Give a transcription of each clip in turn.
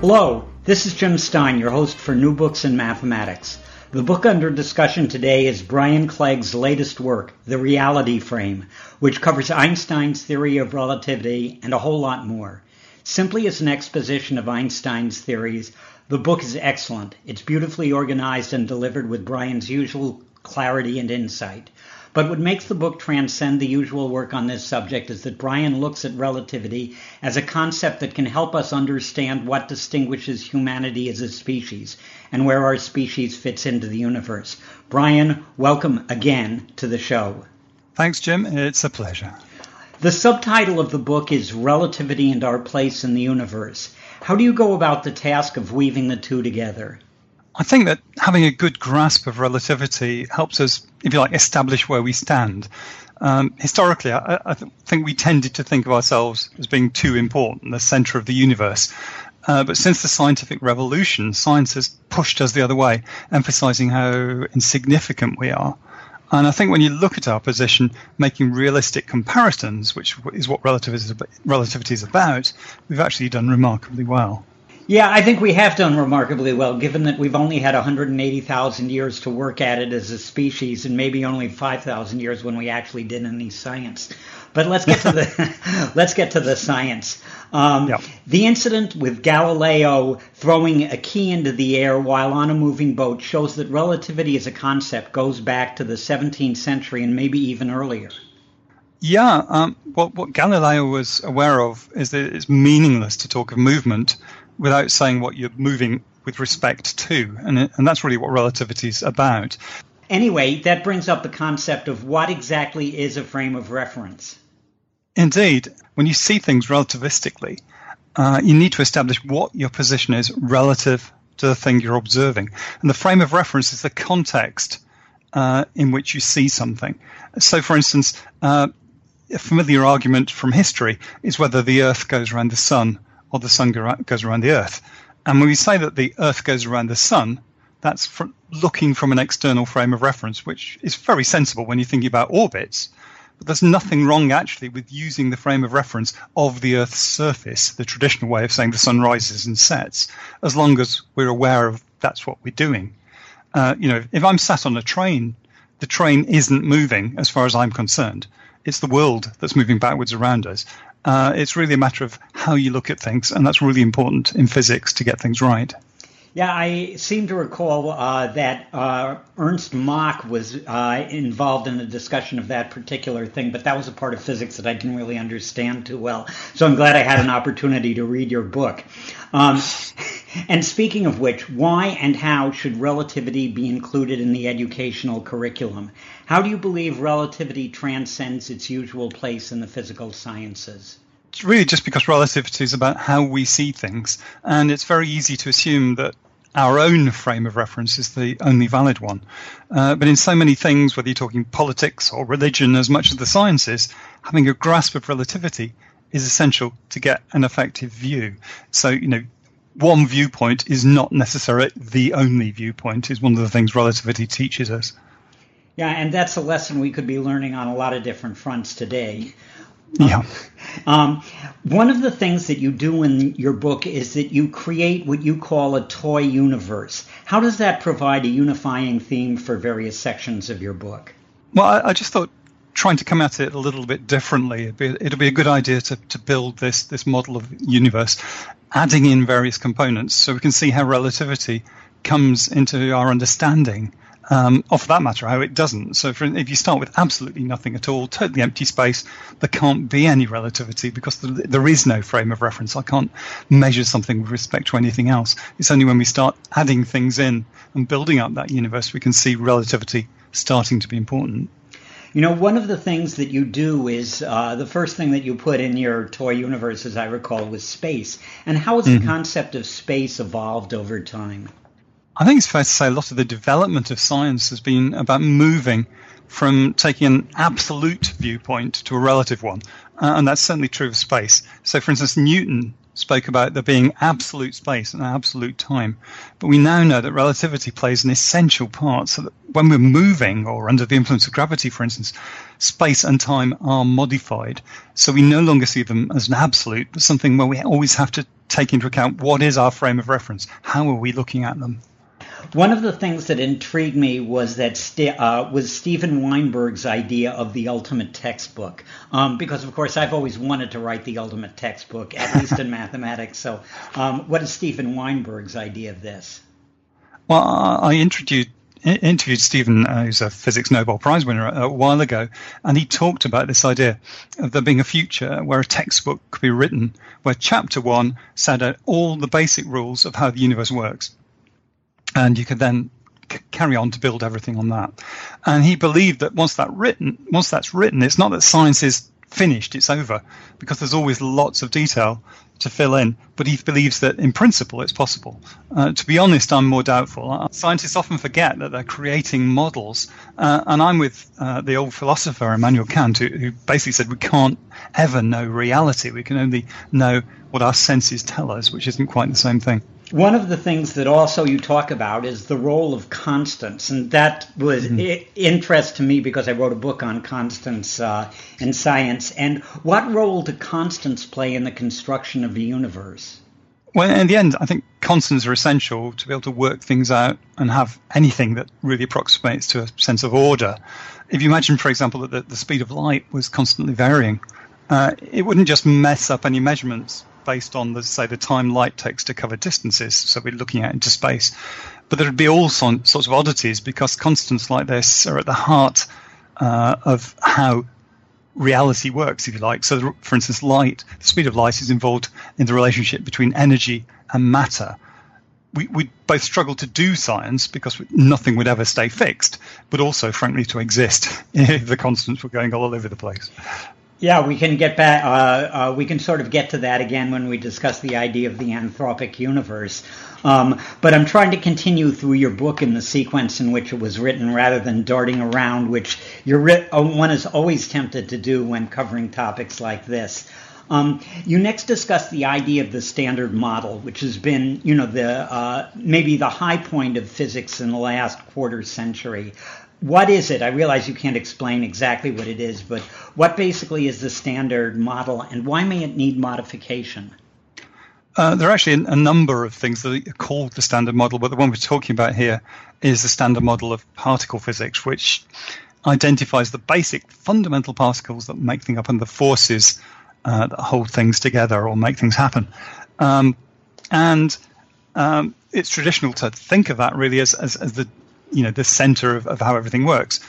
Hello, this is Jim Stein, your host for New Books in Mathematics. The book under discussion today is Brian Clegg's latest work, The Reality Frame, which covers Einstein's theory of relativity and a whole lot more. Simply as an exposition of Einstein's theories, the book is excellent. It's beautifully organized and delivered with Brian's usual clarity and insight. But what makes the book transcend the usual work on this subject is that Brian looks at relativity as a concept that can help us understand what distinguishes humanity as a species and where our species fits into the universe. Brian, welcome again to the show. Thanks, Jim. It's a pleasure. The subtitle of the book is Relativity and Our Place in the Universe. How do you go about the task of weaving the two together? I think that having a good grasp of relativity helps us, if you like, establish where we stand. Um, historically, I, I, think we tended to think of ourselves as being too important, the center of the universe. Uh, but since the scientific revolution, science has pushed us the other way, emphasizing how insignificant we are. And I think when you look at our position, making realistic comparisons, which is what relativity is about, we've actually done remarkably well. Yeah, I think we have done remarkably well, given that we've only had 180,000 years to work at it as a species, and maybe only 5,000 years when we actually did any science. But let's get to the let's get to the science. Um, yeah. The incident with Galileo throwing a key into the air while on a moving boat shows that relativity as a concept goes back to the 17th century and maybe even earlier. Yeah, um, what, what Galileo was aware of is that it's meaningless to talk of movement without saying what you're moving with respect to. And, and that's really what relativity is about. Anyway, that brings up the concept of what exactly is a frame of reference. Indeed, when you see things relativistically, uh, you need to establish what your position is relative to the thing you're observing. And the frame of reference is the context uh, in which you see something. So, for instance, uh, a familiar argument from history is whether the Earth goes around the Sun or the sun goes around the Earth. And when we say that the Earth goes around the sun, that's looking from an external frame of reference, which is very sensible when you're thinking about orbits. But there's nothing wrong actually with using the frame of reference of the Earth's surface, the traditional way of saying the sun rises and sets, as long as we're aware of that's what we're doing. Uh, you know, if I'm sat on a train, the train isn't moving as far as I'm concerned. It's the world that's moving backwards around us. Uh, it's really a matter of how you look at things, and that's really important in physics to get things right. Yeah, I seem to recall uh, that uh, Ernst Mach was uh, involved in a discussion of that particular thing, but that was a part of physics that I didn't really understand too well. So I'm glad I had an opportunity to read your book. Um, and speaking of which, why and how should relativity be included in the educational curriculum? How do you believe relativity transcends its usual place in the physical sciences? It's really just because relativity is about how we see things, and it's very easy to assume that our own frame of reference is the only valid one. Uh, but in so many things, whether you're talking politics or religion, as much as the sciences, having a grasp of relativity is essential to get an effective view. So, you know, one viewpoint is not necessarily the only viewpoint, is one of the things relativity teaches us. Yeah, and that's a lesson we could be learning on a lot of different fronts today. Yeah. Um, one of the things that you do in your book is that you create what you call a toy universe. How does that provide a unifying theme for various sections of your book? Well, I, I just thought trying to come at it a little bit differently, it'd be, it'd be a good idea to, to build this this model of universe, adding in various components so we can see how relativity comes into our understanding um, or for that matter, how it doesn't. So, for, if you start with absolutely nothing at all, totally empty space, there can't be any relativity because there is no frame of reference. I can't measure something with respect to anything else. It's only when we start adding things in and building up that universe we can see relativity starting to be important. You know, one of the things that you do is uh, the first thing that you put in your toy universe, as I recall, was space. And how has mm-hmm. the concept of space evolved over time? I think it's fair to say a lot of the development of science has been about moving from taking an absolute viewpoint to a relative one. Uh, and that's certainly true of space. So, for instance, Newton spoke about there being absolute space and absolute time. But we now know that relativity plays an essential part so that when we're moving or under the influence of gravity, for instance, space and time are modified. So we no longer see them as an absolute, but something where we always have to take into account what is our frame of reference? How are we looking at them? One of the things that intrigued me was that uh, was Steven Weinberg's idea of the ultimate textbook, um, because of course I've always wanted to write the ultimate textbook, at least in mathematics. So, um, what is Steven Weinberg's idea of this? Well, I interviewed Steven, uh, who's a physics Nobel Prize winner, a, while ago, and he talked about this idea of there being a future where a textbook could be written where chapter one set out all the basic rules of how the universe works and you could then c- carry on to build everything on that. And he believed that once that written, once that's written, it's not that science is finished, it's over, because there's always lots of detail to fill in. But he believes that in principle it's possible. Uh, to be honest, I'm more doubtful. Uh, scientists often forget that they're creating models, uh, and I'm with uh, the old philosopher Immanuel Kant, who, who basically said we can't ever know reality. We can only know what our senses tell us, which isn't quite the same thing. One of the things that also you talk about is the role of constants, and that was mm-hmm. interest to me because I wrote a book on constants uh, in science. And what role do constants play in the construction of the universe? Well, in the end, I think constants are essential to be able to work things out and have anything that really approximates to a sense of order. If you imagine, for example, that the, the speed of light was constantly varying, uh, it wouldn't just mess up any measurements based on the say the time light takes to cover distances. So we're looking out into space, but there would be all sorts of oddities because constants like this are at the heart uh, of how reality works, if you like. So, for instance, light, the speed of light is involved in the relationship between energy and matter. We, we both struggle to do science because nothing would ever stay fixed, but also, frankly, to exist if the constants were going all over the place. Yeah, we can get back. Uh, uh, we can sort of get to that again when we discuss the idea of the anthropic universe. Um, but I'm trying to continue through your book in the sequence in which it was written, rather than darting around, which ri- uh, one is always tempted to do when covering topics like this. Um, you next discuss the idea of the standard model, which has been, you know, the uh, maybe the high point of physics in the last quarter century what is it? I realize you can't explain exactly what it is, but what basically is the standard model and why may it need modification? Uh, there are actually a, number of things that are called the standard model, but the one we're talking about here is the standard model of particle physics, which identifies the basic fundamental particles that make things up and the forces uh, that hold things together or make things happen. Um, and um, it's traditional to think of that really as, as, as the you know the center of, of how everything works.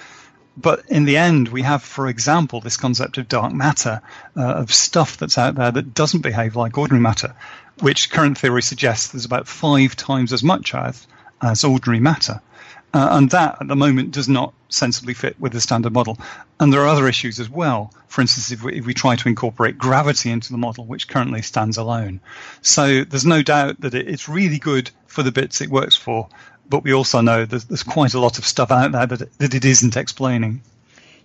But in the end, we have, for example, this concept of dark matter, uh, of stuff that's out there that doesn't behave like ordinary matter, which current theory suggests there's about five times as much as, as ordinary matter. Uh, and that, at the moment, does not sensibly fit with the standard model. And there are other issues as well. For instance, if we, if we try to incorporate gravity into the model, which currently stands alone. So there's no doubt that it, it's really good for the bits it works for, but we also know there's, there's quite a lot of stuff out there that, that it isn't explaining.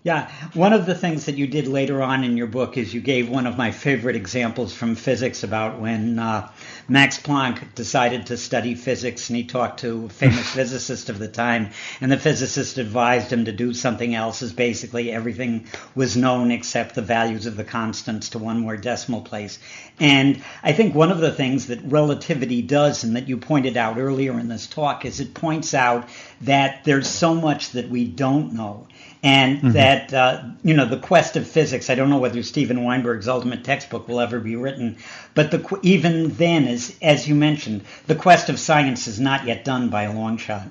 Yeah, one of the things that you did later on in your book is you gave one of my favorite examples from physics about when uh, Max Planck decided to study physics and he talked to a famous physicist of the time, and the physicist advised him to do something else, as basically everything was known except the values of the constants to one more decimal place. And I think one of the things that relativity does, and that you pointed out earlier in this talk, is it points out that there's so much that we don't know and mm-hmm. that uh, you know the quest of physics. I don't know whether Steven Weinberg's ultimate textbook will ever be written, but the, even then, as as you mentioned, the quest of science is not yet done by a long shot.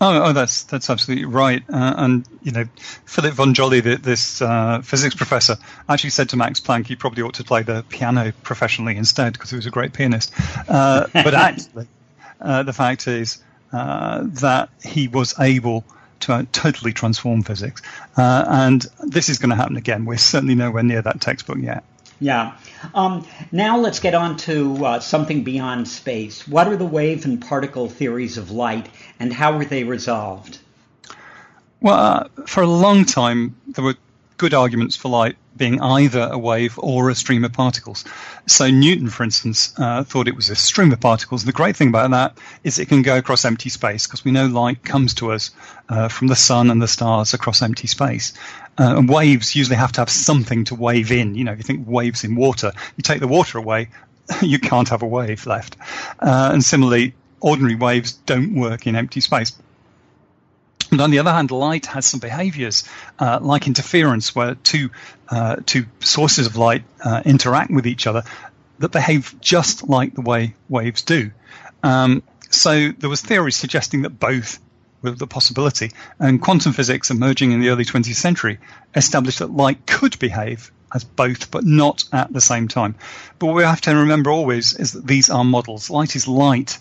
Oh, oh, that's that's absolutely right. Uh, and you know, Philip von Jolly, the, this uh, physics professor, actually said to Max Planck he probably ought to play the piano professionally instead because he was a great pianist. Uh, but actually, uh, the fact is uh, that he was able to uh, totally transform physics. Uh, and this is going to happen again. We're certainly nowhere near that textbook yet. Yeah. Um, now let's get on to uh, something beyond space. What are the wave and particle theories of light, and how were they resolved? Well, uh, for a long time, there were good arguments for light being either a wave or a stream of particles. So Newton, for instance, uh, thought it was a stream of particles. The great thing about that is it can go across empty space because we know light comes to us uh, from the sun and the stars across empty space. Uh, and waves usually have to have something to wave in. You know, if you think waves in water, you take the water away, you can't have a wave left. Uh, and similarly, ordinary waves don't work in empty space. And on the other hand, light has some behaviors uh, like interference, where two, uh, two sources of light uh, interact with each other that behave just like the way waves do. Um, so there was theory suggesting that both were the possibility, and quantum physics emerging in the early 20th century established that light could behave as both, but not at the same time. But what we have to remember always is that these are models. Light is light.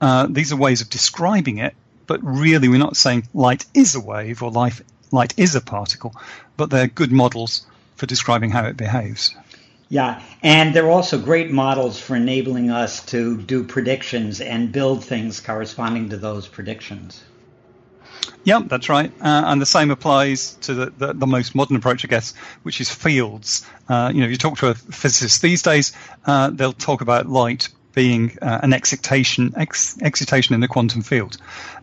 Uh, these are ways of describing it, but really we're not saying light is a wave or life, light is a particle, but they're good models for describing how it behaves. Yeah, and they're also great models for enabling us to do predictions and build things corresponding to those predictions. Yeah, that's right. Uh, and the same applies to the, the, the, most modern approach, I guess, which is fields. Uh, you know, if you talk to a physicist these days, uh, they'll talk about light being uh, an excitation ex, excitation in the quantum field.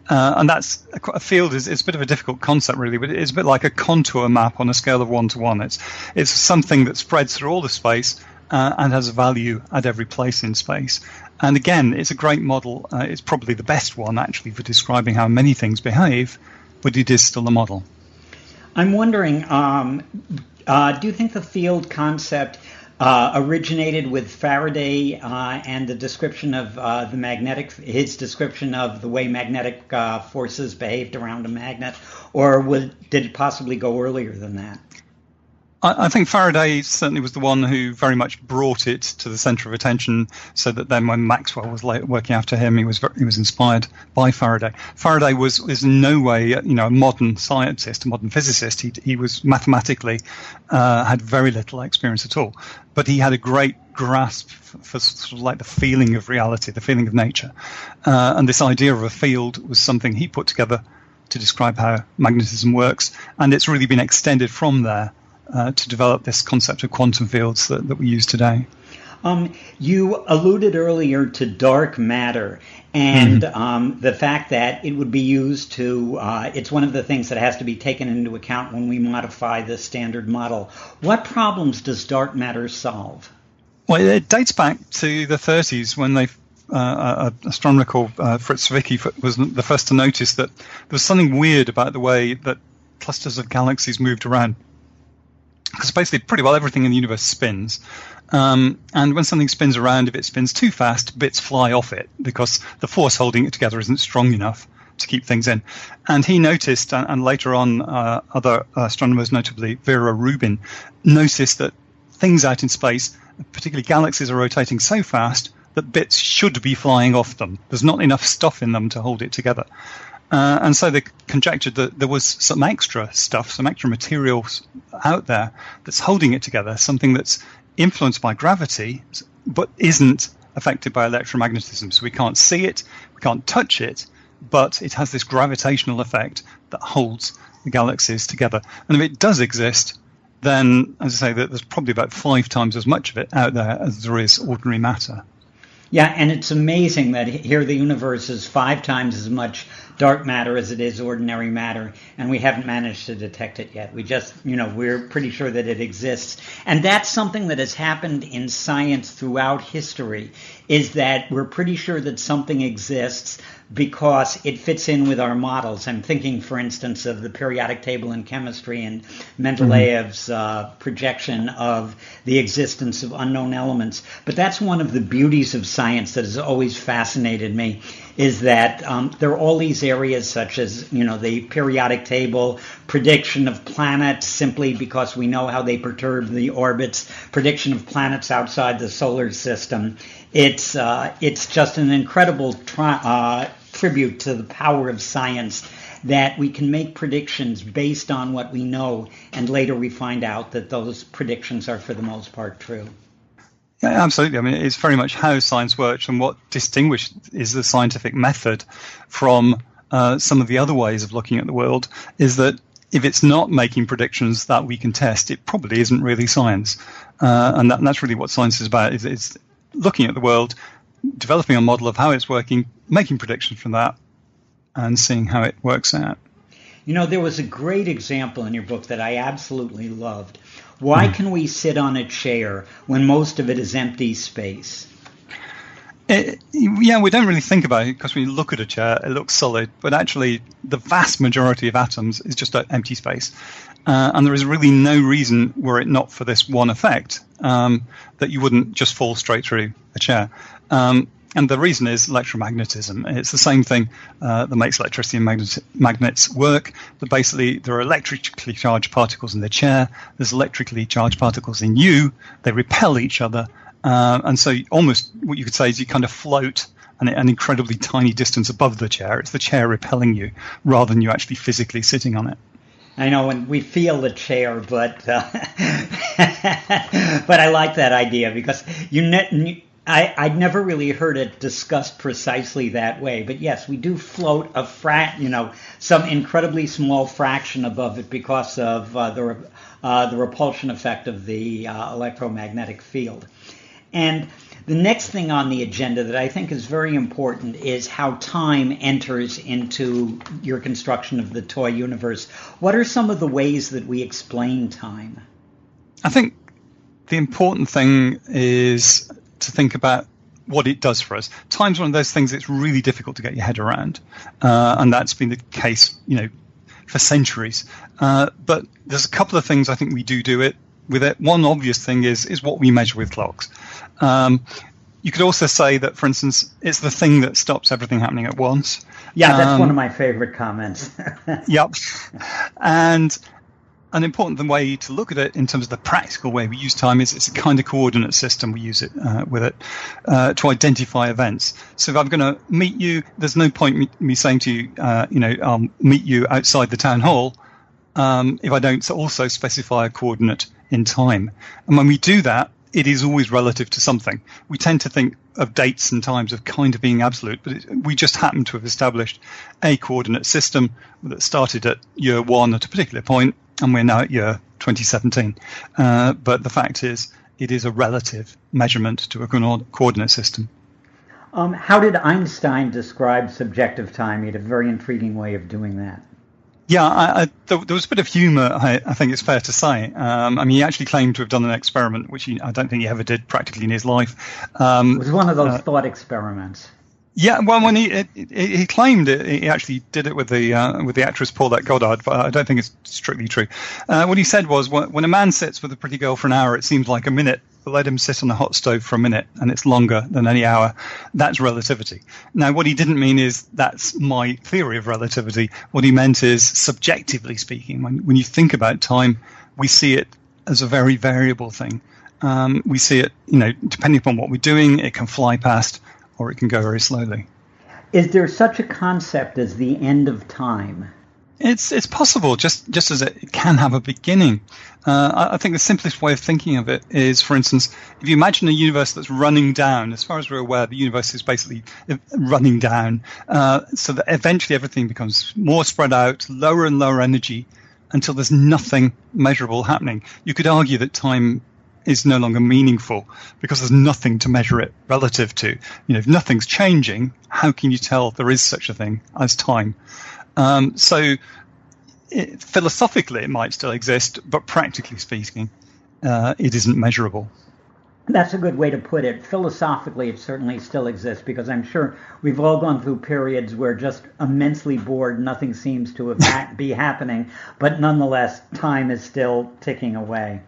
Uh, and that's a, field is, is a bit of a difficult concept really, but it's a bit like a contour map on a scale of one to one. It's it's something that spreads through all the space uh, and has a value at every place in space. And again, it's a great model. Uh, it's probably the best one actually for describing how many things behave, but it is still a model. I'm wondering, um, uh, do you think the field concept uh, originated with Faraday uh, and the description of uh, the magnetic, his description of the way magnetic uh, forces behaved around a magnet, or would, did it possibly go earlier than that? I, think Faraday certainly was the one who very much brought it to the centre of attention, so that then when Maxwell was working after him, he was he was inspired by Faraday. Faraday was is in no way you know a modern scientist, a modern physicist. He he was mathematically uh, had very little experience at all, but he had a great grasp for, for sort of like the feeling of reality, the feeling of nature, uh, and this idea of a field was something he put together to describe how magnetism works, and it's really been extended from there uh, to develop this concept of quantum fields that, that we use today. Um, you alluded earlier to dark matter and mm-hmm. um, the fact that it would be used to, uh, it's one of the things that has to be taken into account when we modify the standard model. What problems does dark matter solve? Well, it dates back to the 30s when they uh, an astronomer called uh, Fritz Zwicky was the first to notice that there was something weird about the way that clusters of galaxies moved around because basically pretty well everything in the universe spins. Um, and when something spins around, if it spins too fast, bits fly off it because the force holding it together isn't strong enough to keep things in. And he noticed, and, and later on, uh, other astronomers, notably Vera Rubin, noticed that things out in space, particularly galaxies, are rotating so fast that bits should be flying off them. There's not enough stuff in them to hold it together. Uh, and so they conjectured that there was some extra stuff, some extra materials out there that's holding it together, something that's influenced by gravity but isn't affected by electromagnetism. So we can't see it, we can't touch it, but it has this gravitational effect that holds the galaxies together. And if it does exist, then, as I say, there's probably about five times as much of it out there as there is ordinary matter. Yeah, and it's amazing that here the universe is five times as much dark matter as it is ordinary matter, and we haven't managed to detect it yet. We just, you know, we're pretty sure that it exists. And that's something that has happened in science throughout history, is that we're pretty sure that something exists because it fits in with our models. I'm thinking, for instance, of the periodic table in chemistry and Mendeleev's uh, projection of the existence of unknown elements. But that's one of the beauties of science that has always fascinated me is that um, there are all these areas such as you know the periodic table prediction of planets simply because we know how they perturb the orbits prediction of planets outside the solar system it's uh, it's just an incredible tri- uh, tribute to the power of science that we can make predictions based on what we know, and later we find out that those predictions are for the most part true. Yeah, absolutely. I mean, it's very much how science works, and what distinguishes is the scientific method from uh, some of the other ways of looking at the world is that if it's not making predictions that we can test, it probably isn't really science. Uh, and, that, and, that's really what science is about. Is looking at the world, developing a model of how it's working, making predictions from that, and seeing how it works out. You know, there was a great example in your book that I absolutely loved. Why hmm. can we sit on a chair when most of it is empty space? It, yeah, we don't really think about it because when you look at a chair, it looks solid, but actually, the vast majority of atoms is just empty space. Uh, and there is really no reason, were it not for this one effect, um, that you wouldn't just fall straight through a chair. Um, and the reason is electromagnetism. It's the same thing uh, that makes electricity and magnet- magnets work. But basically, there are electrically charged particles in the chair. There's electrically charged particles in you. They repel each other, uh, and so almost what you could say is you kind of float an, an, incredibly tiny distance above the chair. It's the chair repelling you rather than you actually physically sitting on it. I know, and we feel the chair, but uh, but I like that idea because you, ne- I, I'd never really heard it discussed precisely that way, but yes, we do float a frat, you know, some incredibly small fraction above it because of uh, the uh, the repulsion effect of the uh, electromagnetic field. And the next thing on the agenda that I think is very important is how time enters into your construction of the toy universe. What are some of the ways that we explain time? I think the important thing is to think about what it does for us. Time's one of those things that's really difficult to get your head around, uh, and that's been the case, you know, for centuries. Uh, but there's a couple of things I think we do do it with it. One obvious thing is is what we measure with clocks. Um, you could also say that, for instance, it's the thing that stops everything happening at once. Yeah, that's um, one of my favorite comments. yep. And an important way to look at it in terms of the practical way we use time is it's a kind of coordinate system we use it uh, with it uh, to identify events. So if I'm going to meet you, there's no point me, me saying to you, uh, you know, I'll meet you outside the town hall um, if I don't also specify a coordinate in time. And when we do that, it is always relative to something. We tend to think of dates and times of kind of being absolute, but it, we just happen to have established a coordinate system that started at year one at a particular point and we're now at year 2017. Uh, but the fact is, it is a relative measurement to a coordinate system. Um, how did Einstein describe subjective time? He had a very intriguing way of doing that. Yeah, I, I, there, was a bit of humour, I, I, think it's fair to say. Um, I mean, he actually claimed to have done an experiment, which he, I don't think he ever did practically in his life. Um, it was one of those uh, thought experiments. Yeah, well, when he he, he claimed it, he actually did it with the uh, with the actress Paulette Goddard, but I don't think it's strictly true. Uh, what he said was, when a man sits with a pretty girl for an hour, it seems like a minute. But let him sit on a hot stove for a minute, and it's longer than any hour. That's relativity. Now, what he didn't mean is that's my theory of relativity. What he meant is, subjectively speaking, when when you think about time, we see it as a very variable thing. Um, we see it, you know, depending upon what we're doing, it can fly past or it can go very slowly. Is there such a concept as the end of time? It's it's possible, just just as it can have a beginning. Uh, I, I, think the simplest way of thinking of it is, for instance, if you imagine a universe that's running down. As far as we're aware, the universe is basically running down, uh, so that eventually everything becomes more spread out, lower and lower energy, until there's nothing measurable happening. You could argue that time is no longer meaningful because there's nothing to measure it relative to. You know, if nothing's changing, how can you tell there is such a thing as time? Um, so it, philosophically, it might still exist, but practically speaking, uh, it isn't measurable. That's a good way to put it. Philosophically, it certainly still exists because I'm sure we've all gone through periods where just immensely bored, nothing seems to be happening, but nonetheless, time is still ticking away.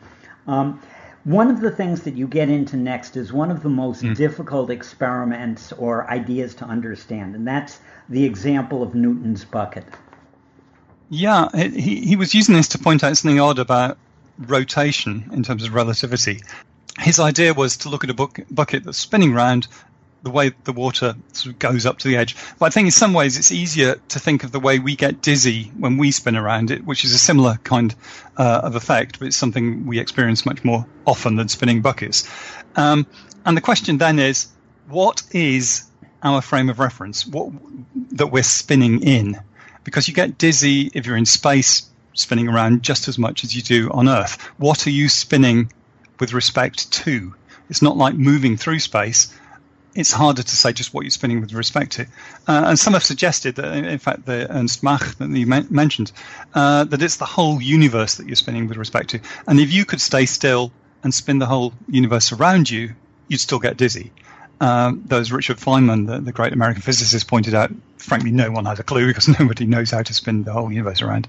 Um, one of the things that you get into next is one of the most mm. difficult experiments or ideas to understand, and that's the example of Newton's bucket. Yeah, he, he was using this to point out something odd about rotation in terms of relativity. His idea was to look at a bucket that's spinning round, the way the water sort of goes up to the edge. But I think in some ways it's easier to think of the way we get dizzy when we spin around it, which is a similar kind uh, of effect, but it's something we experience much more often than spinning buckets. Um, and the question then is, what is our frame of reference? What that we're spinning in? Because you get dizzy if you're in space spinning around just as much as you do on Earth. What are you spinning with respect to? It's not like moving through space. It's harder to say just what you're spinning with respect to. Uh, and some have suggested that, in fact, the Ernst Mach that you mentioned, uh, that it's the whole universe that you're spinning with respect to. And if you could stay still and spin the whole universe around you, you'd still get dizzy. Um, those Richard Feynman, the, the, great American physicist, pointed out, frankly, no one has a clue because nobody knows how to spin the whole universe around.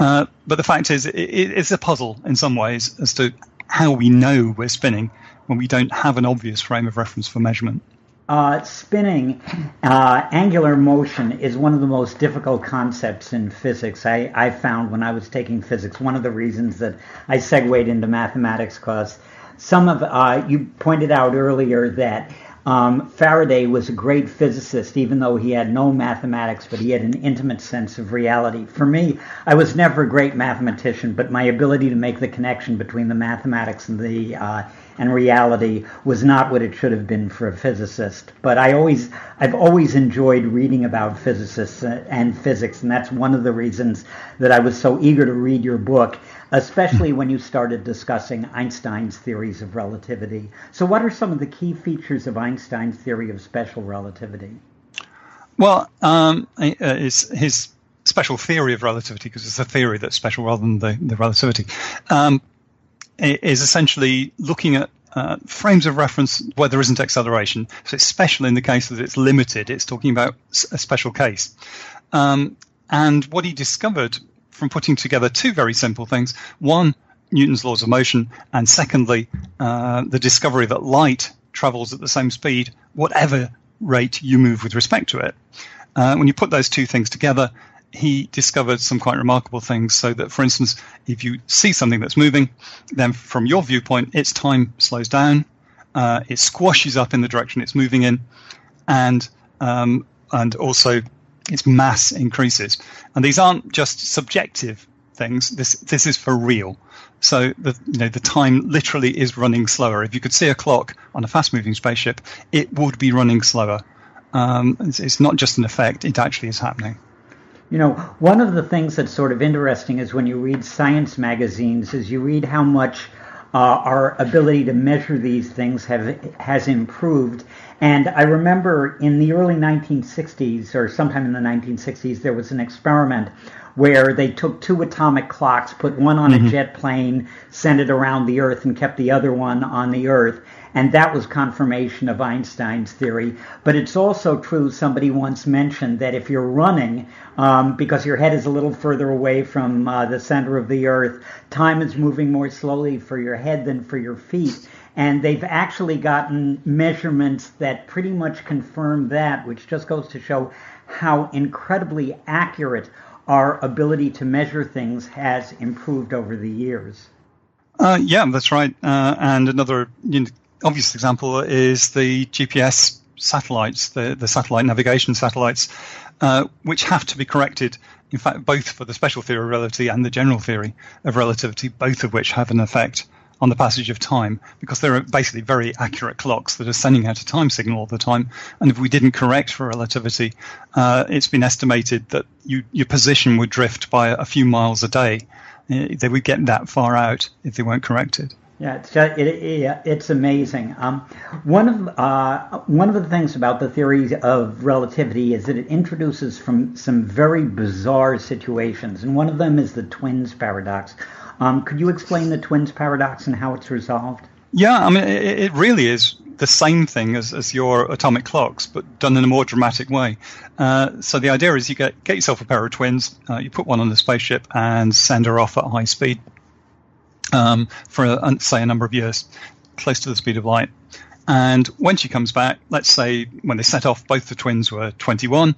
Uh, but the fact is, it, it's a puzzle in some ways as to how we know we're spinning when we don't have an obvious frame of reference for measurement. Uh, spinning, uh, angular motion is one of the most difficult concepts in physics. I, I, found when I was taking physics, one of the reasons that I segued into mathematics, because some of uh, you pointed out earlier that um, Faraday was a great physicist, even though he had no mathematics, but he had an intimate sense of reality. For me, I was never a great mathematician, but my ability to make the connection between the mathematics and the uh, and reality was not what it should have been for a physicist. But I always, I've always enjoyed reading about physicists and physics, and that's one of the reasons that I was so eager to read your book especially when you started discussing Einstein's theories of relativity. So, what are some of the key features of Einstein's theory of special relativity? Well, um, uh, his special theory of relativity, because it's a theory that's special rather than the, the relativity, um, is essentially looking at uh, frames of reference where there isn't acceleration. So it's special in the case that it's limited. It's talking about a special case. Um, and what he discovered from putting together two very simple things. One, Newton's laws of motion, and secondly, uh, the discovery that light travels at the same speed, whatever rate you move with respect to it. Uh, when you put those two things together, he discovered some quite remarkable things. So that, for instance, if you see something that's moving, then from your viewpoint, its time slows down, uh, it squashes up in the direction it's moving in, and um, and also its mass increases. And these aren't just subjective things. This this is for real. So the you know the time literally is running slower. If you could see a clock on a fast moving spaceship, it would be running slower. Um, it's, it's not just an effect; it actually is happening. You know, one of the things that's sort of interesting is when you read science magazines, is you read how much uh, our ability to measure these things have has improved. And I remember in the early 1960s, or sometime in the 1960s, there was an experiment where they took two atomic clocks, put one on mm-hmm. a jet plane, sent it around the Earth, and kept the other one on the Earth. And that was confirmation of Einstein's theory. But it's also true, somebody once mentioned that if you're running, um, because your head is a little further away from uh, the center of the Earth, time is moving more slowly for your head than for your feet. And they've actually gotten measurements that pretty much confirm that, which just goes to show how incredibly accurate our ability to measure things has improved over the years. Uh, yeah, that's right. Uh, and another you know, obvious example is the GPS satellites, the, the satellite navigation satellites, uh, which have to be corrected. In fact, both for the special theory of relativity and the general theory of relativity, both of which have an effect on the passage of time because they're basically very accurate clocks that are sending out a time signal all the time. And if we didn't correct for relativity, uh, it's been estimated that you, your position would drift by a few miles a day. Uh, they would get that far out if they weren't corrected. Yeah, it's just, it, it, it's amazing. Um, one of uh, one of the things about the theory of relativity is that it introduces from some very bizarre situations, and one of them is the twins paradox. Um, could you explain the twins paradox and how it's resolved? Yeah, I mean, it, it really is the same thing as, as your atomic clocks, but done in a more dramatic way. Uh, so the idea is you get get yourself a pair of twins, uh, you put one on the spaceship and send her off at high speed um, for, a, say, a number of years, close to the speed of light. And when she comes back, let's say when they set off, both the twins were 21.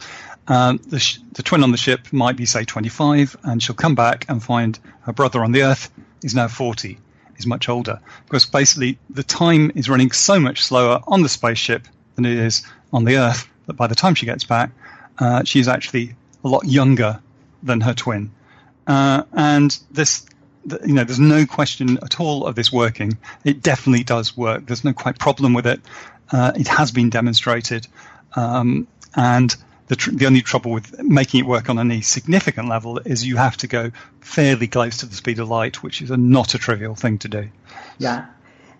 Um, the, sh- the twin on the ship might be, say, 25, and she'll come back and find her brother on the Earth is now 40, is much older. Because basically, the time is running so much slower on the spaceship than it is on the Earth. That by the time she gets back, uh, she's actually a lot younger than her twin. Uh, and this, you know, there's no question at all of this working. It definitely does work. There's no quite problem with it. Uh, it has been demonstrated, um, and the, tr- the only trouble with making it work on any significant level is you have to go fairly close to the speed of light, which is a, not a trivial thing to do. Yeah.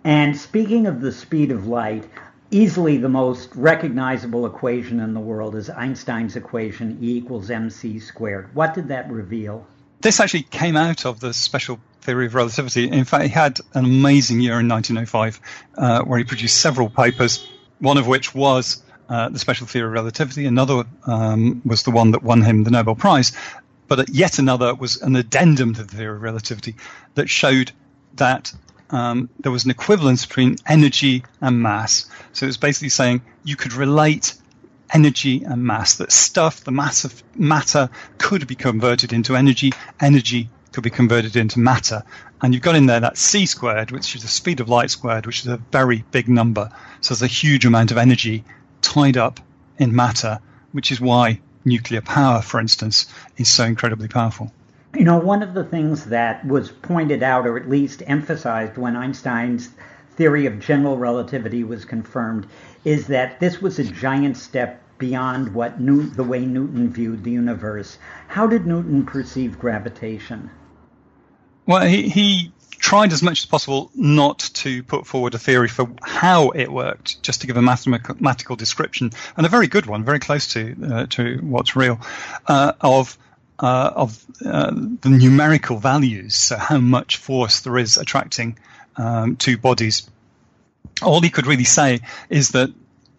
And speaking of the speed of light, easily the most recognizable equation in the world is Einstein's equation E equals mc squared. What did that reveal? This actually came out of the special theory of relativity. In fact, he had an amazing year in 1905 uh, where he produced several papers, one of which was uh, the special theory of relativity. Another um, was the one that won him the Nobel Prize. But yet another was an addendum to the theory of relativity that showed that um, there was an equivalence between energy and mass. So it was basically saying you could relate energy and mass, that stuff, the mass of matter, could be converted into energy, energy could be converted into matter. And you've got in there that c squared, which is the speed of light squared, which is a very big number. So there's a huge amount of energy tied up in matter, which is why nuclear power, for instance, is so incredibly powerful. You know, one of the things that was pointed out, or at least emphasized, when Einstein's theory of general relativity was confirmed, is that this was a giant step beyond what New- the way Newton viewed the universe. How did Newton perceive gravitation? Well, he, he tried as much as possible not to put forward a theory for how it worked, just to give a mathematical description, and a very good one, very close to uh, to what's real, uh, of uh, of uh, the numerical values, so how much force there is attracting um, two bodies. All he could really say is that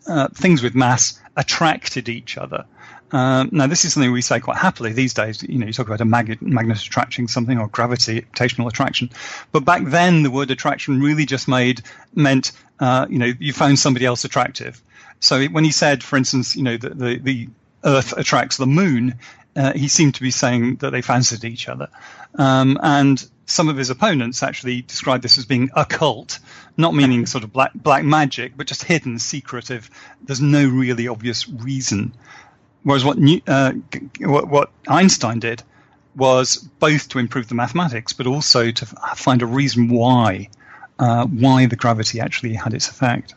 uh, things with mass attracted each other. Um, now, this is something we say quite happily these days. You know, you talk about a magnet, magnet attracting something or gravitational attraction, but back then the word attraction really just made meant uh, you know you found somebody else attractive. So when he said, for instance, you know, the the, the Earth attracts the Moon, uh, he seemed to be saying that they fancied each other. Um, and some of his opponents actually described this as being occult, not meaning sort of black black magic, but just hidden, secretive. There's no really obvious reason. Whereas what, New, uh, what, what Einstein did was both to improve the mathematics, but also to find a reason why uh, why the gravity actually had its effect.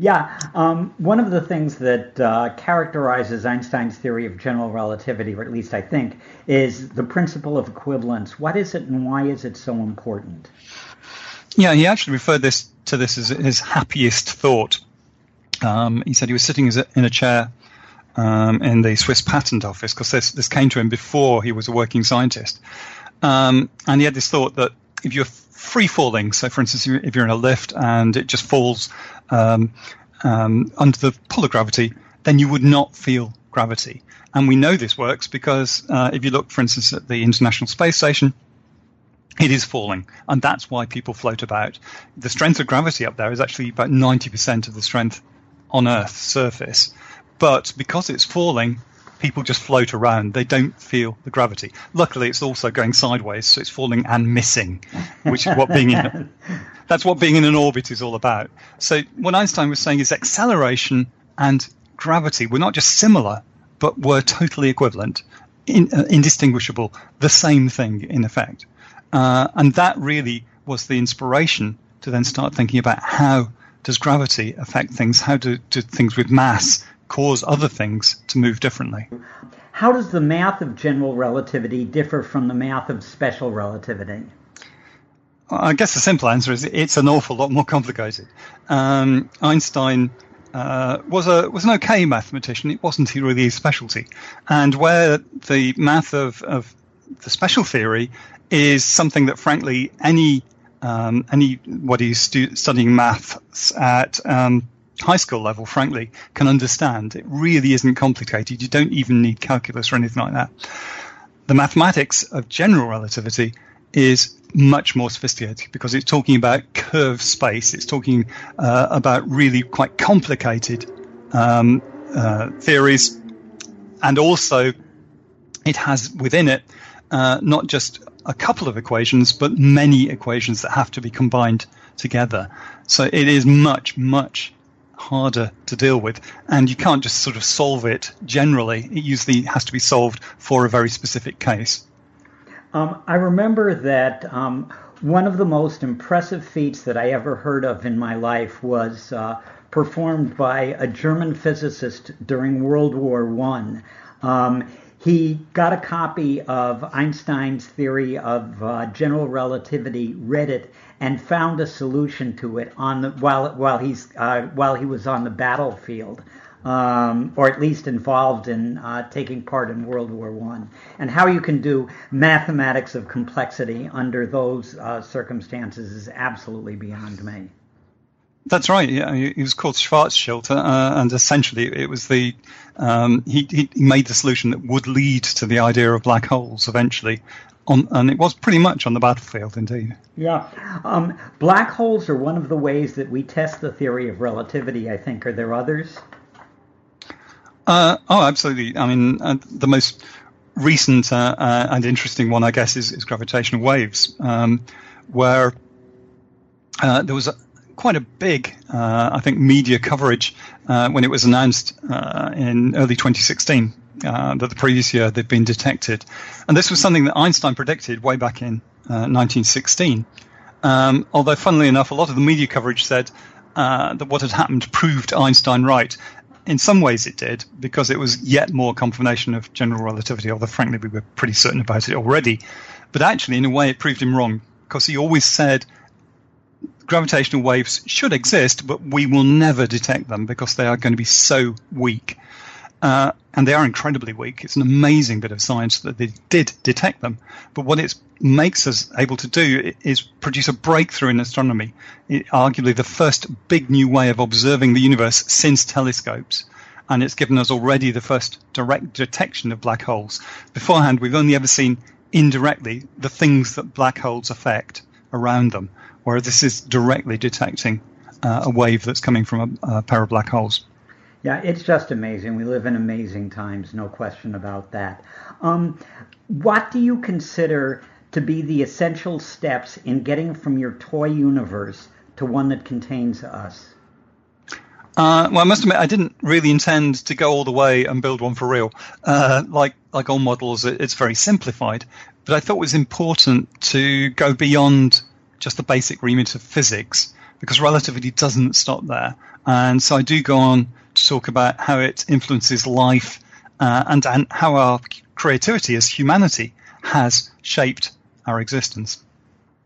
Yeah, um, one of the things that uh, characterizes Einstein's theory of general relativity, or at least I think, is the principle of equivalence. What is it, and why is it so important? Yeah, he actually referred this to this as his happiest thought. Um, he said he was sitting in a chair um, in the Swiss Patent Office because this, this came to him before he was a working scientist. Um, and he had this thought that if you're free falling, so for instance, if you're in a lift and it just falls um, um, under the pull of gravity, then you would not feel gravity. And we know this works because uh, if you look, for instance, at the International Space Station, it is falling, and that's why people float about. The strength of gravity up there is actually about 90% of the strength on Earth's surface. But because it's falling, people just float around. They don't feel the gravity. Luckily, it's also going sideways, so it's falling and missing, which is what being in that's what being in an orbit is all about. So what Einstein was saying is acceleration and gravity were not just similar, but were totally equivalent, in, uh, indistinguishable, the same thing in effect. Uh, and that really was the inspiration to then start thinking about how does gravity affect things? How do, do things with mass cause other things to move differently. How does the math of general relativity differ from the math of special relativity? I guess the simple answer is it's an awful lot more complicated. Um, Einstein uh, was a was an okay mathematician. It wasn't really his specialty, and where the math of, of the special theory is something that, frankly, any um, anybody stu- studying maths at um, high school level, frankly, can understand. It really isn't complicated. You don't even need calculus or anything like that. The mathematics of general relativity is much more sophisticated because it's talking about curved space. It's talking uh, about really quite complicated um, uh, theories, and also it has within it uh, not just a couple of equations, but many equations that have to be combined together. So it is much, much harder to deal with, and you can't just sort of solve it generally. It usually has to be solved for a very specific case. Um, I remember that um, one of the most impressive feats that I ever heard of in my life was uh, performed by a German physicist during World War One. Um, he got a copy of Einstein's theory of uh, general relativity, read it, and found a solution to it on the, while while he's uh, while he was on the battlefield, um, or at least involved in uh, taking part in World War One. And how you can do mathematics of complexity under those uh, circumstances is absolutely beyond me. That's right. Yeah, he was called Schwarzschild, uh, and essentially it was the um, he, he made the solution that would lead to the idea of black holes eventually, on, and it was pretty much on the battlefield indeed. Yeah, um, black holes are one of the ways that we test the theory of relativity. I think. Are there others? Uh, oh, absolutely. I mean, uh, the most recent uh, uh, and interesting one, I guess, is, is gravitational waves, um, where uh, there was a, quite a big, uh, I think, media coverage uh, when it was announced uh, in early 2016 uh, that the previous year they'd been detected. And this was something that Einstein predicted way back in 1916. Uh, um, although, funnily enough, a lot of the media coverage said that what had happened proved Einstein right. In some ways, it did because it was yet more confirmation of general relativity. Although, frankly, we were pretty certain about it already. But actually, in a way, it proved him wrong because he always said gravitational waves should exist, but we will never detect them because they are going to be so weak. Uh, and they are incredibly weak. It's an amazing bit of science that they did detect them. But what it makes us able to do is produce a breakthrough in astronomy, it, arguably the first big new way of observing the universe since telescopes. And it's given us already the first direct detection of black holes. Beforehand, we've only ever seen indirectly the things that black holes affect around them where this is directly detecting uh, a wave that's coming from a, a pair of black holes. Yeah, it's just amazing. We live in amazing times, no question about that. Um, what do you consider to be the essential steps in getting from your toy universe to one that contains us? Uh, well, I must admit, I didn't really intend to go all the way and build one for real. Uh, like like all models, it's very simplified. But I thought it was important to go beyond just the basic remit of physics because relativity doesn't stop there. And so I do go on to talk about how it influences life uh, and, and how our creativity as humanity has shaped our existence.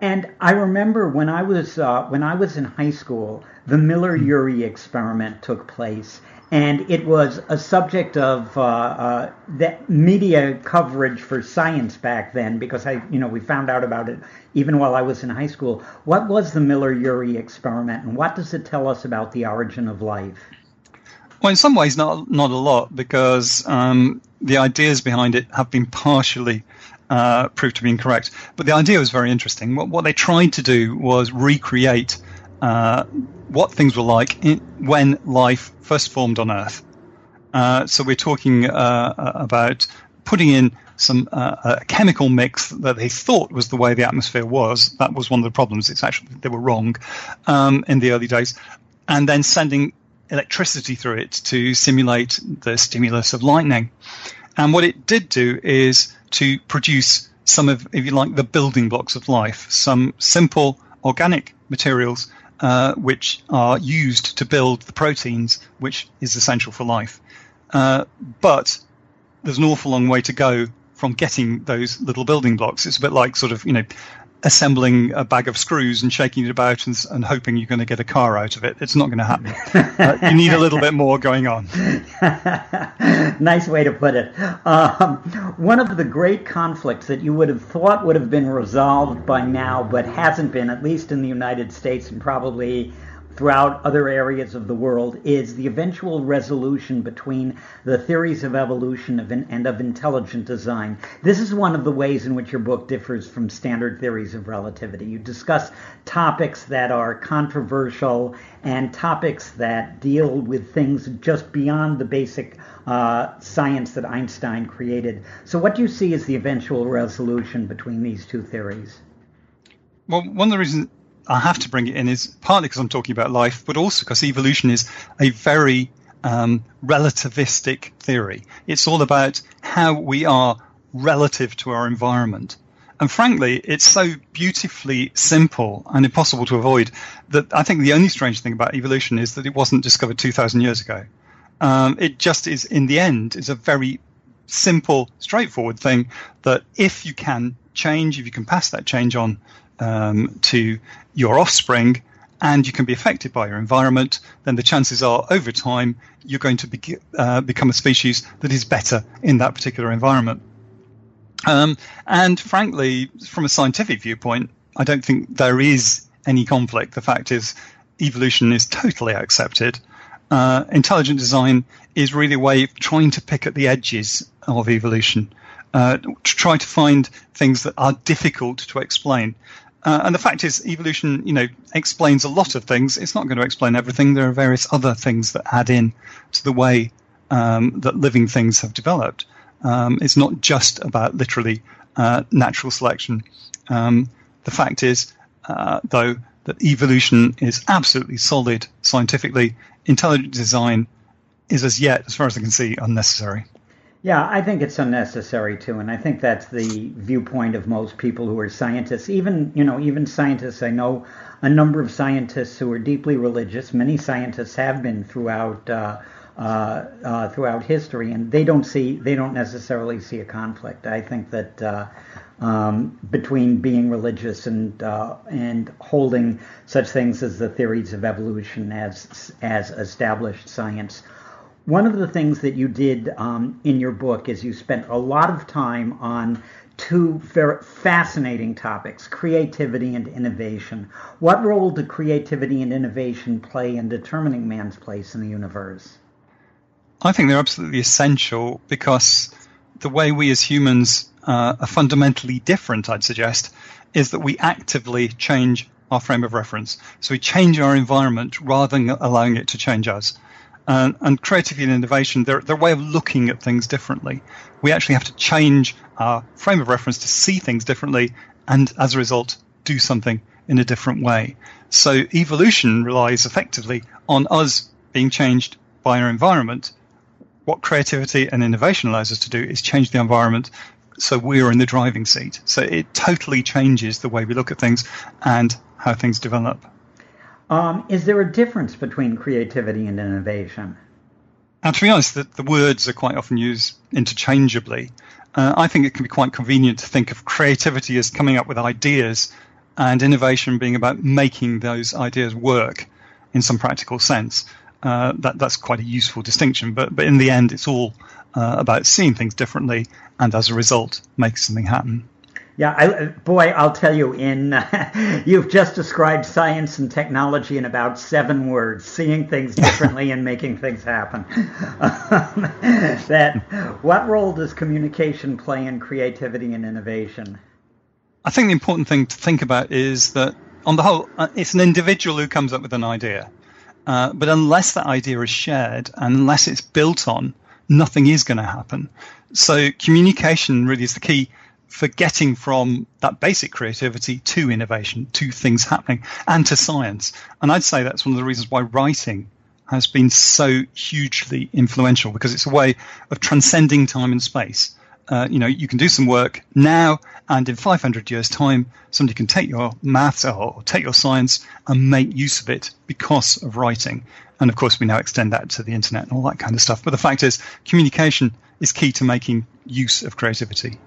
And I remember when I was uh, when I was in high school, the Miller-Urey experiment took place, and it was a subject of uh, uh, media coverage for science back then because I, you know, we found out about it even while I was in high school. What was the Miller-Urey experiment, and what does it tell us about the origin of life? Well, in some ways, not not a lot because um, the ideas behind it have been partially uh, proved to be incorrect. But the idea was very interesting. What, what they tried to do was recreate uh, what things were like in, when life first formed on Earth. Uh, so we're talking uh, about putting in some uh, a chemical mix that they thought was the way the atmosphere was. That was one of the problems. It's actually they were wrong um, in the early days, and then sending electricity through it to simulate the stimulus of lightning. And what it did do is to produce some of, if you like, the building blocks of life, some simple organic materials uh, which are used to build the proteins, which is essential for life. Uh, but there's an awful long way to go from getting those little building blocks. It's a bit like sort of, you know, assembling a bag of screws and shaking it about and, and hoping you're going to get a car out of it. It's not going to happen. uh, you need a little bit more going on. nice way to put it. Um, one of the great conflicts that you would have thought would have been resolved by now, but hasn't been, at least in the United States and probably throughout other areas of the world is the eventual resolution between the theories of evolution and of intelligent design. This is one of the ways in which your book differs from standard theories of relativity. You discuss topics that are controversial and topics that deal with things just beyond the basic uh, science that Einstein created. So, what do you see as the eventual resolution between these two theories? Well, one of the reasons I have to bring it in is partly because I'm talking about life, but also because evolution is a very um, relativistic theory. It's all about how we are relative to our environment. And frankly, it's so beautifully simple and impossible to avoid that I think the only strange thing about evolution is that it wasn't discovered 2,000 years ago. Um, it just is, in the end, is a very simple, straightforward thing that if you can change, if you can pass that change on um, to your offspring, and you can be affected by your environment, then the chances are over time you're going to be, uh, become a species that is better in that particular environment. Um, and frankly, from a scientific viewpoint, I don't think there is any conflict. The fact is, evolution is totally accepted. Uh, intelligent design is really a way of trying to pick at the edges of evolution, uh, to try to find things that are difficult to explain. Uh, and the fact is, evolution, you know, explains a lot of things. It's not going to explain everything. There are various other things that add in to the way um, that living things have developed. Um, it's not just about literally uh, natural selection. Um, the fact is, uh, though, that evolution is absolutely solid scientifically. Intelligent design is as yet, as far as I can see, unnecessary. Yeah, I think it's unnecessary too, and I think that's the viewpoint of most people who are scientists. Even you know, even scientists. I know a number of scientists who are deeply religious. Many scientists have been throughout uh, uh, uh, throughout history, and they don't see they don't necessarily see a conflict. I think that. Uh, um, between being religious and uh, and holding such things as the theories of evolution as as established science, one of the things that you did um, in your book is you spent a lot of time on two very fascinating topics creativity and innovation. What role do creativity and innovation play in determining man's place in the universe? I think they're absolutely essential because the way we as humans uh, are fundamentally different, I'd suggest, is that we actively change our frame of reference. So we change our environment rather than allowing it to change us. And, and creativity and innovation, they're, they're a way of looking at things differently. We actually have to change our frame of reference to see things differently and as a result, do something in a different way. So evolution relies effectively on us being changed by our environment. What creativity and innovation allows us to do is change the environment so we're in the driving seat. So it totally changes the way we look at things and how things develop. Um, is there a difference between creativity and innovation? And to be honest, the, the words are quite often used interchangeably. Uh, I think it can be quite convenient to think of creativity as coming up with ideas and innovation being about making those ideas work in some practical sense. Uh, that, that's quite a useful distinction, but, but in the end, it's all uh, about seeing things differently and as a result, make something happen. Yeah, I, boy, I'll tell you. In you've just described science and technology in about seven words: seeing things differently and making things happen. That what role does communication play in creativity and innovation? I think the important thing to think about is that, on the whole, uh, it's an individual who comes up with an idea. Uh, but unless that idea is shared, and unless it's built on, nothing is going to happen. So communication really is the key for getting from that basic creativity to innovation, to things happening, and to science. And I'd say that's one of the reasons why writing has been so hugely influential because it's a way of transcending time and space. Uh, you know, you can do some work now, and in 500 years' time, somebody can take your maths or take your science and make use of it because of writing. And of course, we now extend that to the internet and all that kind of stuff. But the fact is, communication is key to making use of creativity.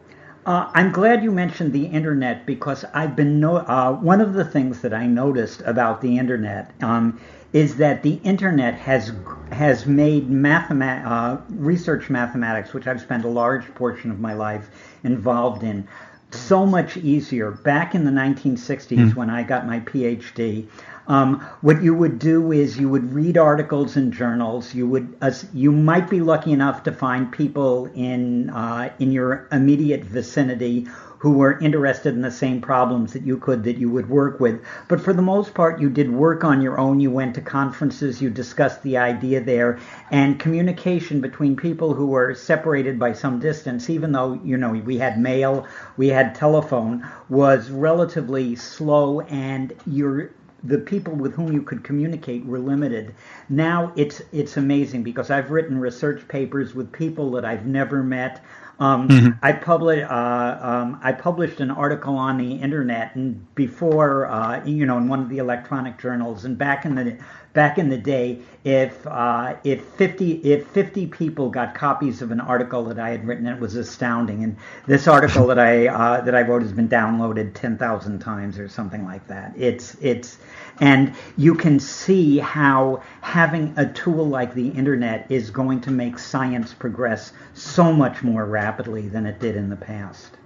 Uh, I'm glad you mentioned the internet because I've been no- uh, one of the things that I noticed about the internet um, is that the internet has has made mathemat- uh, research mathematics, which I've spent a large portion of my life involved in, so much easier. Back in the 1960s, mm. when I got my PhD, Um, what you would do is you would read articles in journals. You would uh, you might be lucky enough to find people in uh, in your immediate vicinity who were interested in the same problems that you could that you would work with. But for the most part, you did work on your own. You went to conferences, you discussed the idea there, and communication between people who were separated by some distance, even though you know we had mail, we had telephone, was relatively slow, and your the people with whom you could communicate were limited. Now it's it's amazing because I've written research papers with people that I've never met. Um, mm-hmm. I published uh, um, I published an article on the internet and before uh, you know in one of the electronic journals and back in the back in the day if uh, if 50 if 50 people got copies of an article that I had written it was astounding and this article that I uh, that I wrote has been downloaded 10,000 times or something like that it's it's and you can see how having a tool like the internet is going to make science progress so much more rapidly than it did in the past.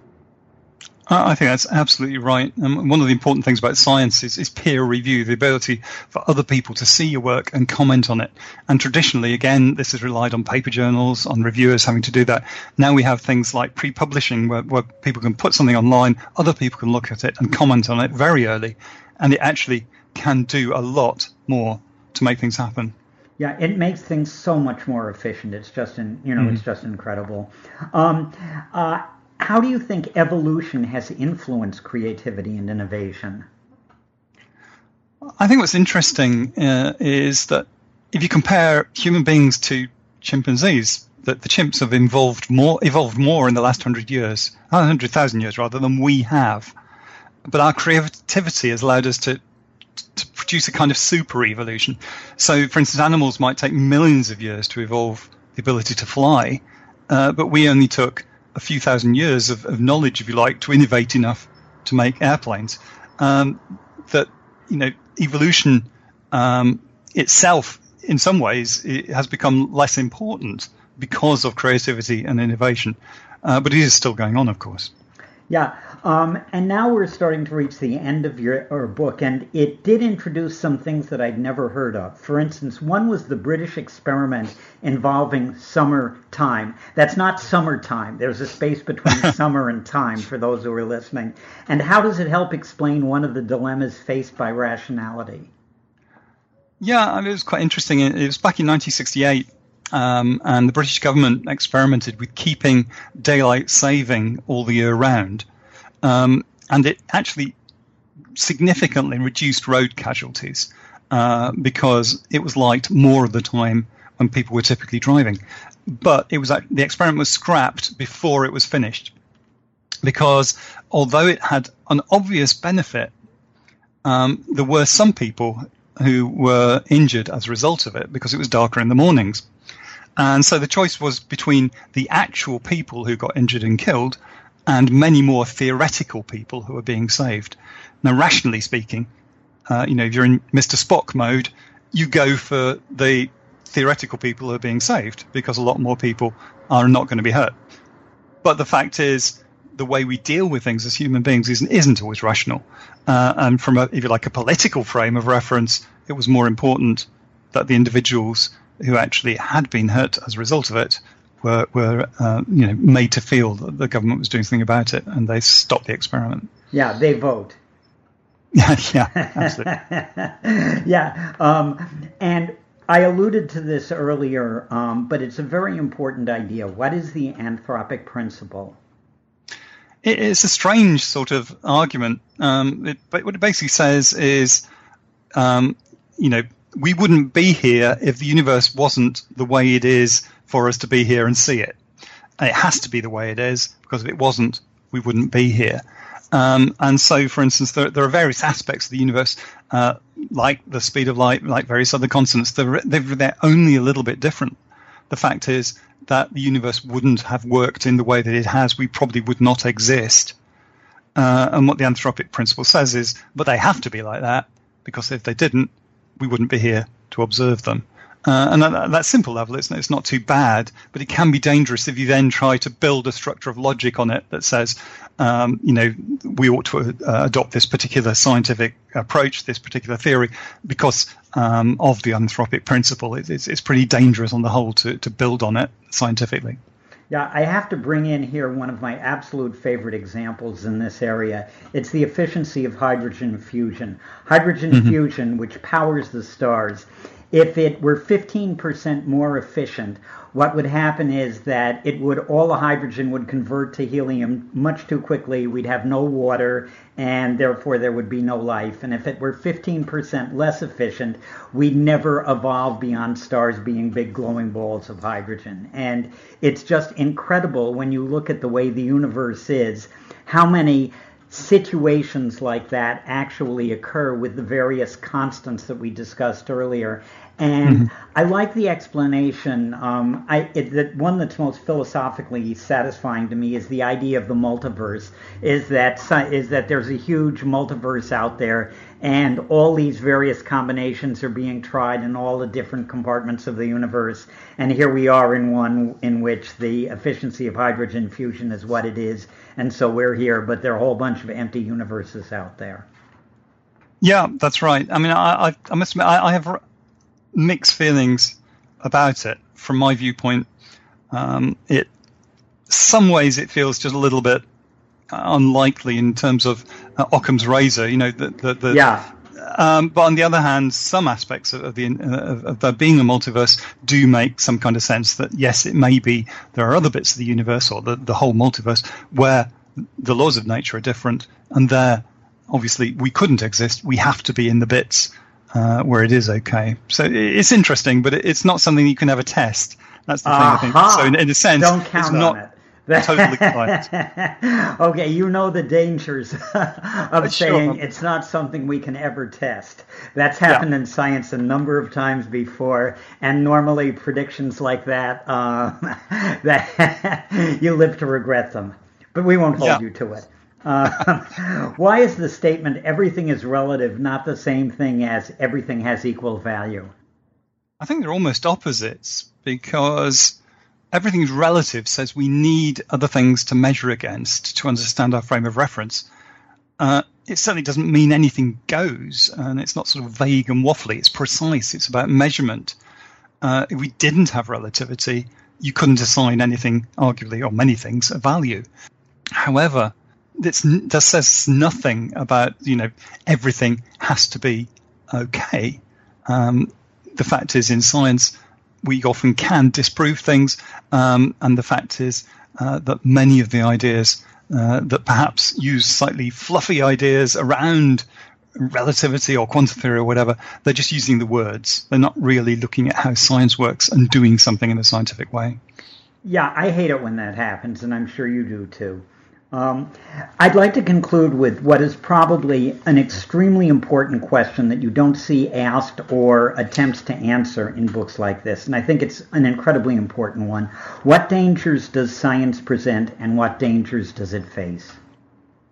I think that's absolutely right. And one of the important things about science is, is, peer review, the ability for other people to see your work and comment on it. And traditionally, again, this has relied on paper journals, on reviewers having to do that. Now we have things like pre-publishing where, where people can put something online, other people can look at it and comment on it very early. And it actually can do a lot more to make things happen. Yeah, it makes things so much more efficient. It's just, in, you know, mm. it's just incredible. Um, uh, how do you think evolution has influenced creativity and innovation? I think what's interesting uh, is that if you compare human beings to chimpanzees, that the chimps have evolved more, evolved more in the last hundred years, hundred thousand years rather than we have. But our creativity has allowed us to to produce a kind of super evolution. So, for instance, animals might take millions of years to evolve the ability to fly, uh, but we only took a few thousand years of, of, knowledge, if you like, to innovate enough to make airplanes. Um, that you know, evolution um, itself, in some ways, it has become less important because of creativity and innovation, uh, but it is still going on, of course. Yeah, um, and now we're starting to reach the end of your book, and it did introduce some things that I'd never heard of. For instance, one was the British experiment involving summer time. That's not summertime. There's a space between summer and time for those who are listening. And how does it help explain one of the dilemmas faced by rationality? Yeah, I mean, it was quite interesting. It was back in 1968. Um, and the British government experimented with keeping daylight saving all the year round. Um, and it actually significantly reduced road casualties uh, because it was light more of the time when people were typically driving. But it was the experiment was scrapped before it was finished because although it had an obvious benefit, um, there were some people who were injured as a result of it because it was darker in the mornings. And so the choice was between the actual people who got injured and killed and many more theoretical people who are being saved. Now, rationally speaking, uh, you know, if you're in Mr. Spock mode, you go for the theoretical people who are being saved because a lot more people are not going to be hurt. But the fact is, the way we deal with things as human beings isn't, isn't always rational. Uh, and from a, if you like, a political frame of reference, it was more important that the individuals who actually had been hurt as a result of it were were uh, you know made to feel that the government was doing something about it, and they stopped the experiment. Yeah, they vote. yeah, yeah, absolutely. yeah, um, and I alluded to this earlier, um, but it's a very important idea. What is the anthropic principle? It's a strange sort of argument. Um, it, but what it basically says is, um, you know, we wouldn't be here if the universe wasn't the way it is for us to be here and see it. And it has to be the way it is because if it wasn't, we wouldn't be here. Um, and so, for instance, there, there, are various aspects of the universe, uh, like the speed of light, like various other constants. They're, they're only a little bit different. The fact is that the universe wouldn't have worked in the way that it has. We probably would not exist. Uh, and what the anthropic principle says is, but they have to be like that because if they didn't, we wouldn't be here to observe them. Uh, and at that simple level, it's, it's not too bad, but it can be dangerous if you then try to build a structure of logic on it that says, um, you know, we ought to uh, adopt this particular scientific approach, this particular theory, because um, of the anthropic principle. It, it's, it's pretty dangerous on the whole to, to build on it scientifically. Yeah, I have to bring in here one of my absolute favorite examples in this area. It's the efficiency of hydrogen fusion. Hydrogen mm-hmm. fusion, which powers the stars, if it were 15% more efficient, what would happen is that it would all the hydrogen would convert to helium much too quickly. We'd have no water, and therefore there would be no life. And if it were 15% less efficient, we'd never evolve beyond stars being big glowing balls of hydrogen. And it's just incredible when you look at the way the universe is, how many situations like that actually occur with the various constants that we discussed earlier. And mm-hmm. I like the explanation. Um, I it, the one that's most philosophically satisfying to me is the idea of the multiverse. Is that is that there's a huge multiverse out there, and all these various combinations are being tried in all the different compartments of the universe. And here we are in one in which the efficiency of hydrogen fusion is what it is, and so we're here. But there are a whole bunch of empty universes out there. Yeah, that's right. I mean, I, I, I must admit, I, I have mixed feelings about it. From my viewpoint, um, it some ways it feels just a little bit unlikely in terms of uh, Occam's razor. You know, the, the, the yeah. Um, but on the other hand, some aspects of, the uh, of there being a multiverse do make some kind of sense. That yes, it may be there are other bits of the universe or the, the whole multiverse where the laws of nature are different, and there obviously we couldn't exist. We have to be in the bits uh, where it is okay. So it's interesting, but it's not something you can ever test. That's the thing. I think. So in, in a sense, it's not. It. Totally correct. okay, you know the dangers of saying it's not something we can ever test. That's happened yeah. in science a number of times before, and normally predictions like that, uh, that you live to regret them. But we won't hold yeah. you to it. Uh, why is the statement everything is relative not the same thing as everything has equal value? I think they're almost opposites because everything is relative says we need other things to measure against to understand our frame of reference. Uh, it certainly doesn't mean anything goes, and it's not sort of vague and waffly. It's precise. It's about measurement. Uh, if we didn't have relativity, you couldn't assign anything, arguably, or many things, a value. However, that says nothing about you know everything has to be okay. Um, the fact is, in science, we often can disprove things, um, and the fact is uh, that many of the ideas uh, that perhaps use slightly fluffy ideas around relativity or quantum theory or whatever, they're just using the words. They're not really looking at how science works and doing something in a scientific way. Yeah, I hate it when that happens, and I'm sure you do too. Um, I'd like to conclude with what is probably an extremely important question that you don't see asked or attempts to answer in books like this, and I think it's an incredibly important one. What dangers does science present, and what dangers does it face?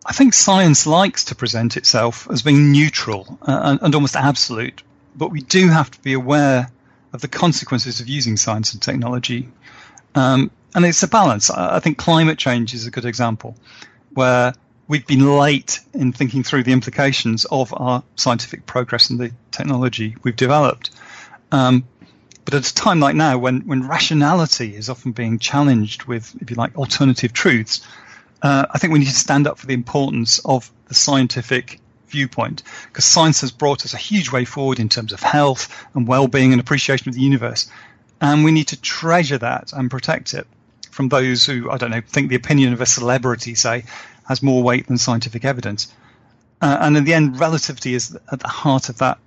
I think science likes to present itself as being neutral uh, and, and almost absolute, but we do have to be aware of the consequences of using science and technology. Um, and it's a balance. I think climate change is a good example where we've been late in thinking through the implications of our scientific progress and the technology we've developed. Um, but at a time like now, when, when rationality is often being challenged with, if you like, alternative truths, uh, I think we need to stand up for the importance of the scientific viewpoint because science has brought us a huge way forward in terms of health and well-being and appreciation of the universe and we need to treasure that and protect it from those who I don't know think the opinion of a celebrity, say, has more weight than scientific evidence. Uh, and in the end, relativity is at the heart of that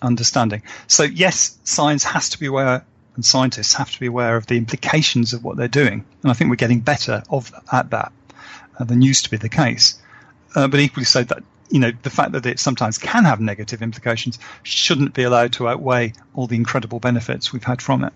understanding. So yes, science has to be aware, and scientists have to be aware of the implications of what they're doing. And I think we're getting better of at that uh, than used to be the case. Uh, but equally so that you know the fact that it sometimes can have negative implications shouldn't be allowed to outweigh all the incredible benefits we've had from it.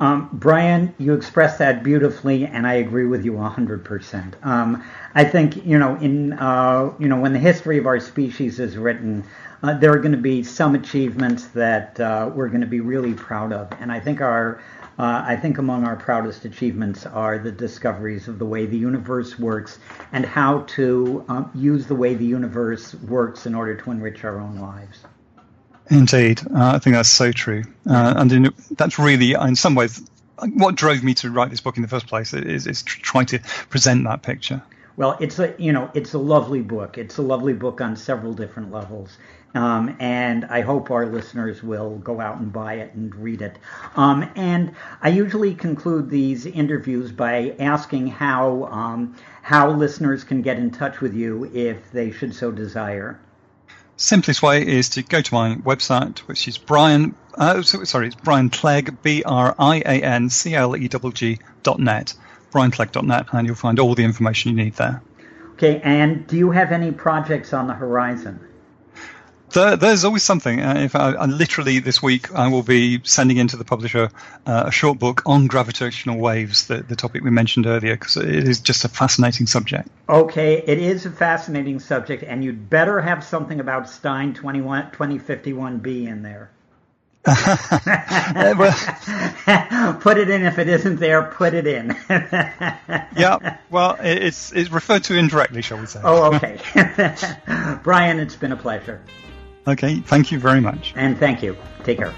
Um, Brian, you expressed that beautifully, and I agree with you 100%. Um, I think, you know, in, uh, you know, when the history of our species is written, uh, there are going to be some achievements that uh, we're going to be really proud of. And I think our uh, I think among our proudest achievements are the discoveries of the way the universe works and how to um, use the way the universe works in order to enrich our own lives. Indeed, uh, I think that's so true, uh, and in, that's really, in some ways, what drove me to write this book in the first place. Is, is trying to present that picture. Well, it's a you know it's a lovely book. It's a lovely book on several different levels, um, and I hope our listeners will go out and buy it and read it. Um, and I usually conclude these interviews by asking how um, how listeners can get in touch with you if they should so desire. Simplest way is to go to my website, which is Brian. Uh, sorry, it's Brian Clegg, B R I A N C L E G G dot net brianclegg.net, and you'll find all the information you need there. Okay, and do you have any projects on the horizon? There, there's always something. Uh, if I, I, literally this week, I will be sending into the publisher uh, a short book on gravitational waves, the, the topic we mentioned earlier, because it is just a fascinating subject. Okay, it is a fascinating subject, and you'd better have something about Stein 21, 2051b in there. put it in if it isn't there. Put it in. yeah, well, it's it's referred to indirectly, shall we say? Oh, okay. Brian, it's been a pleasure. Okay, thank you very much. And thank you. Take care.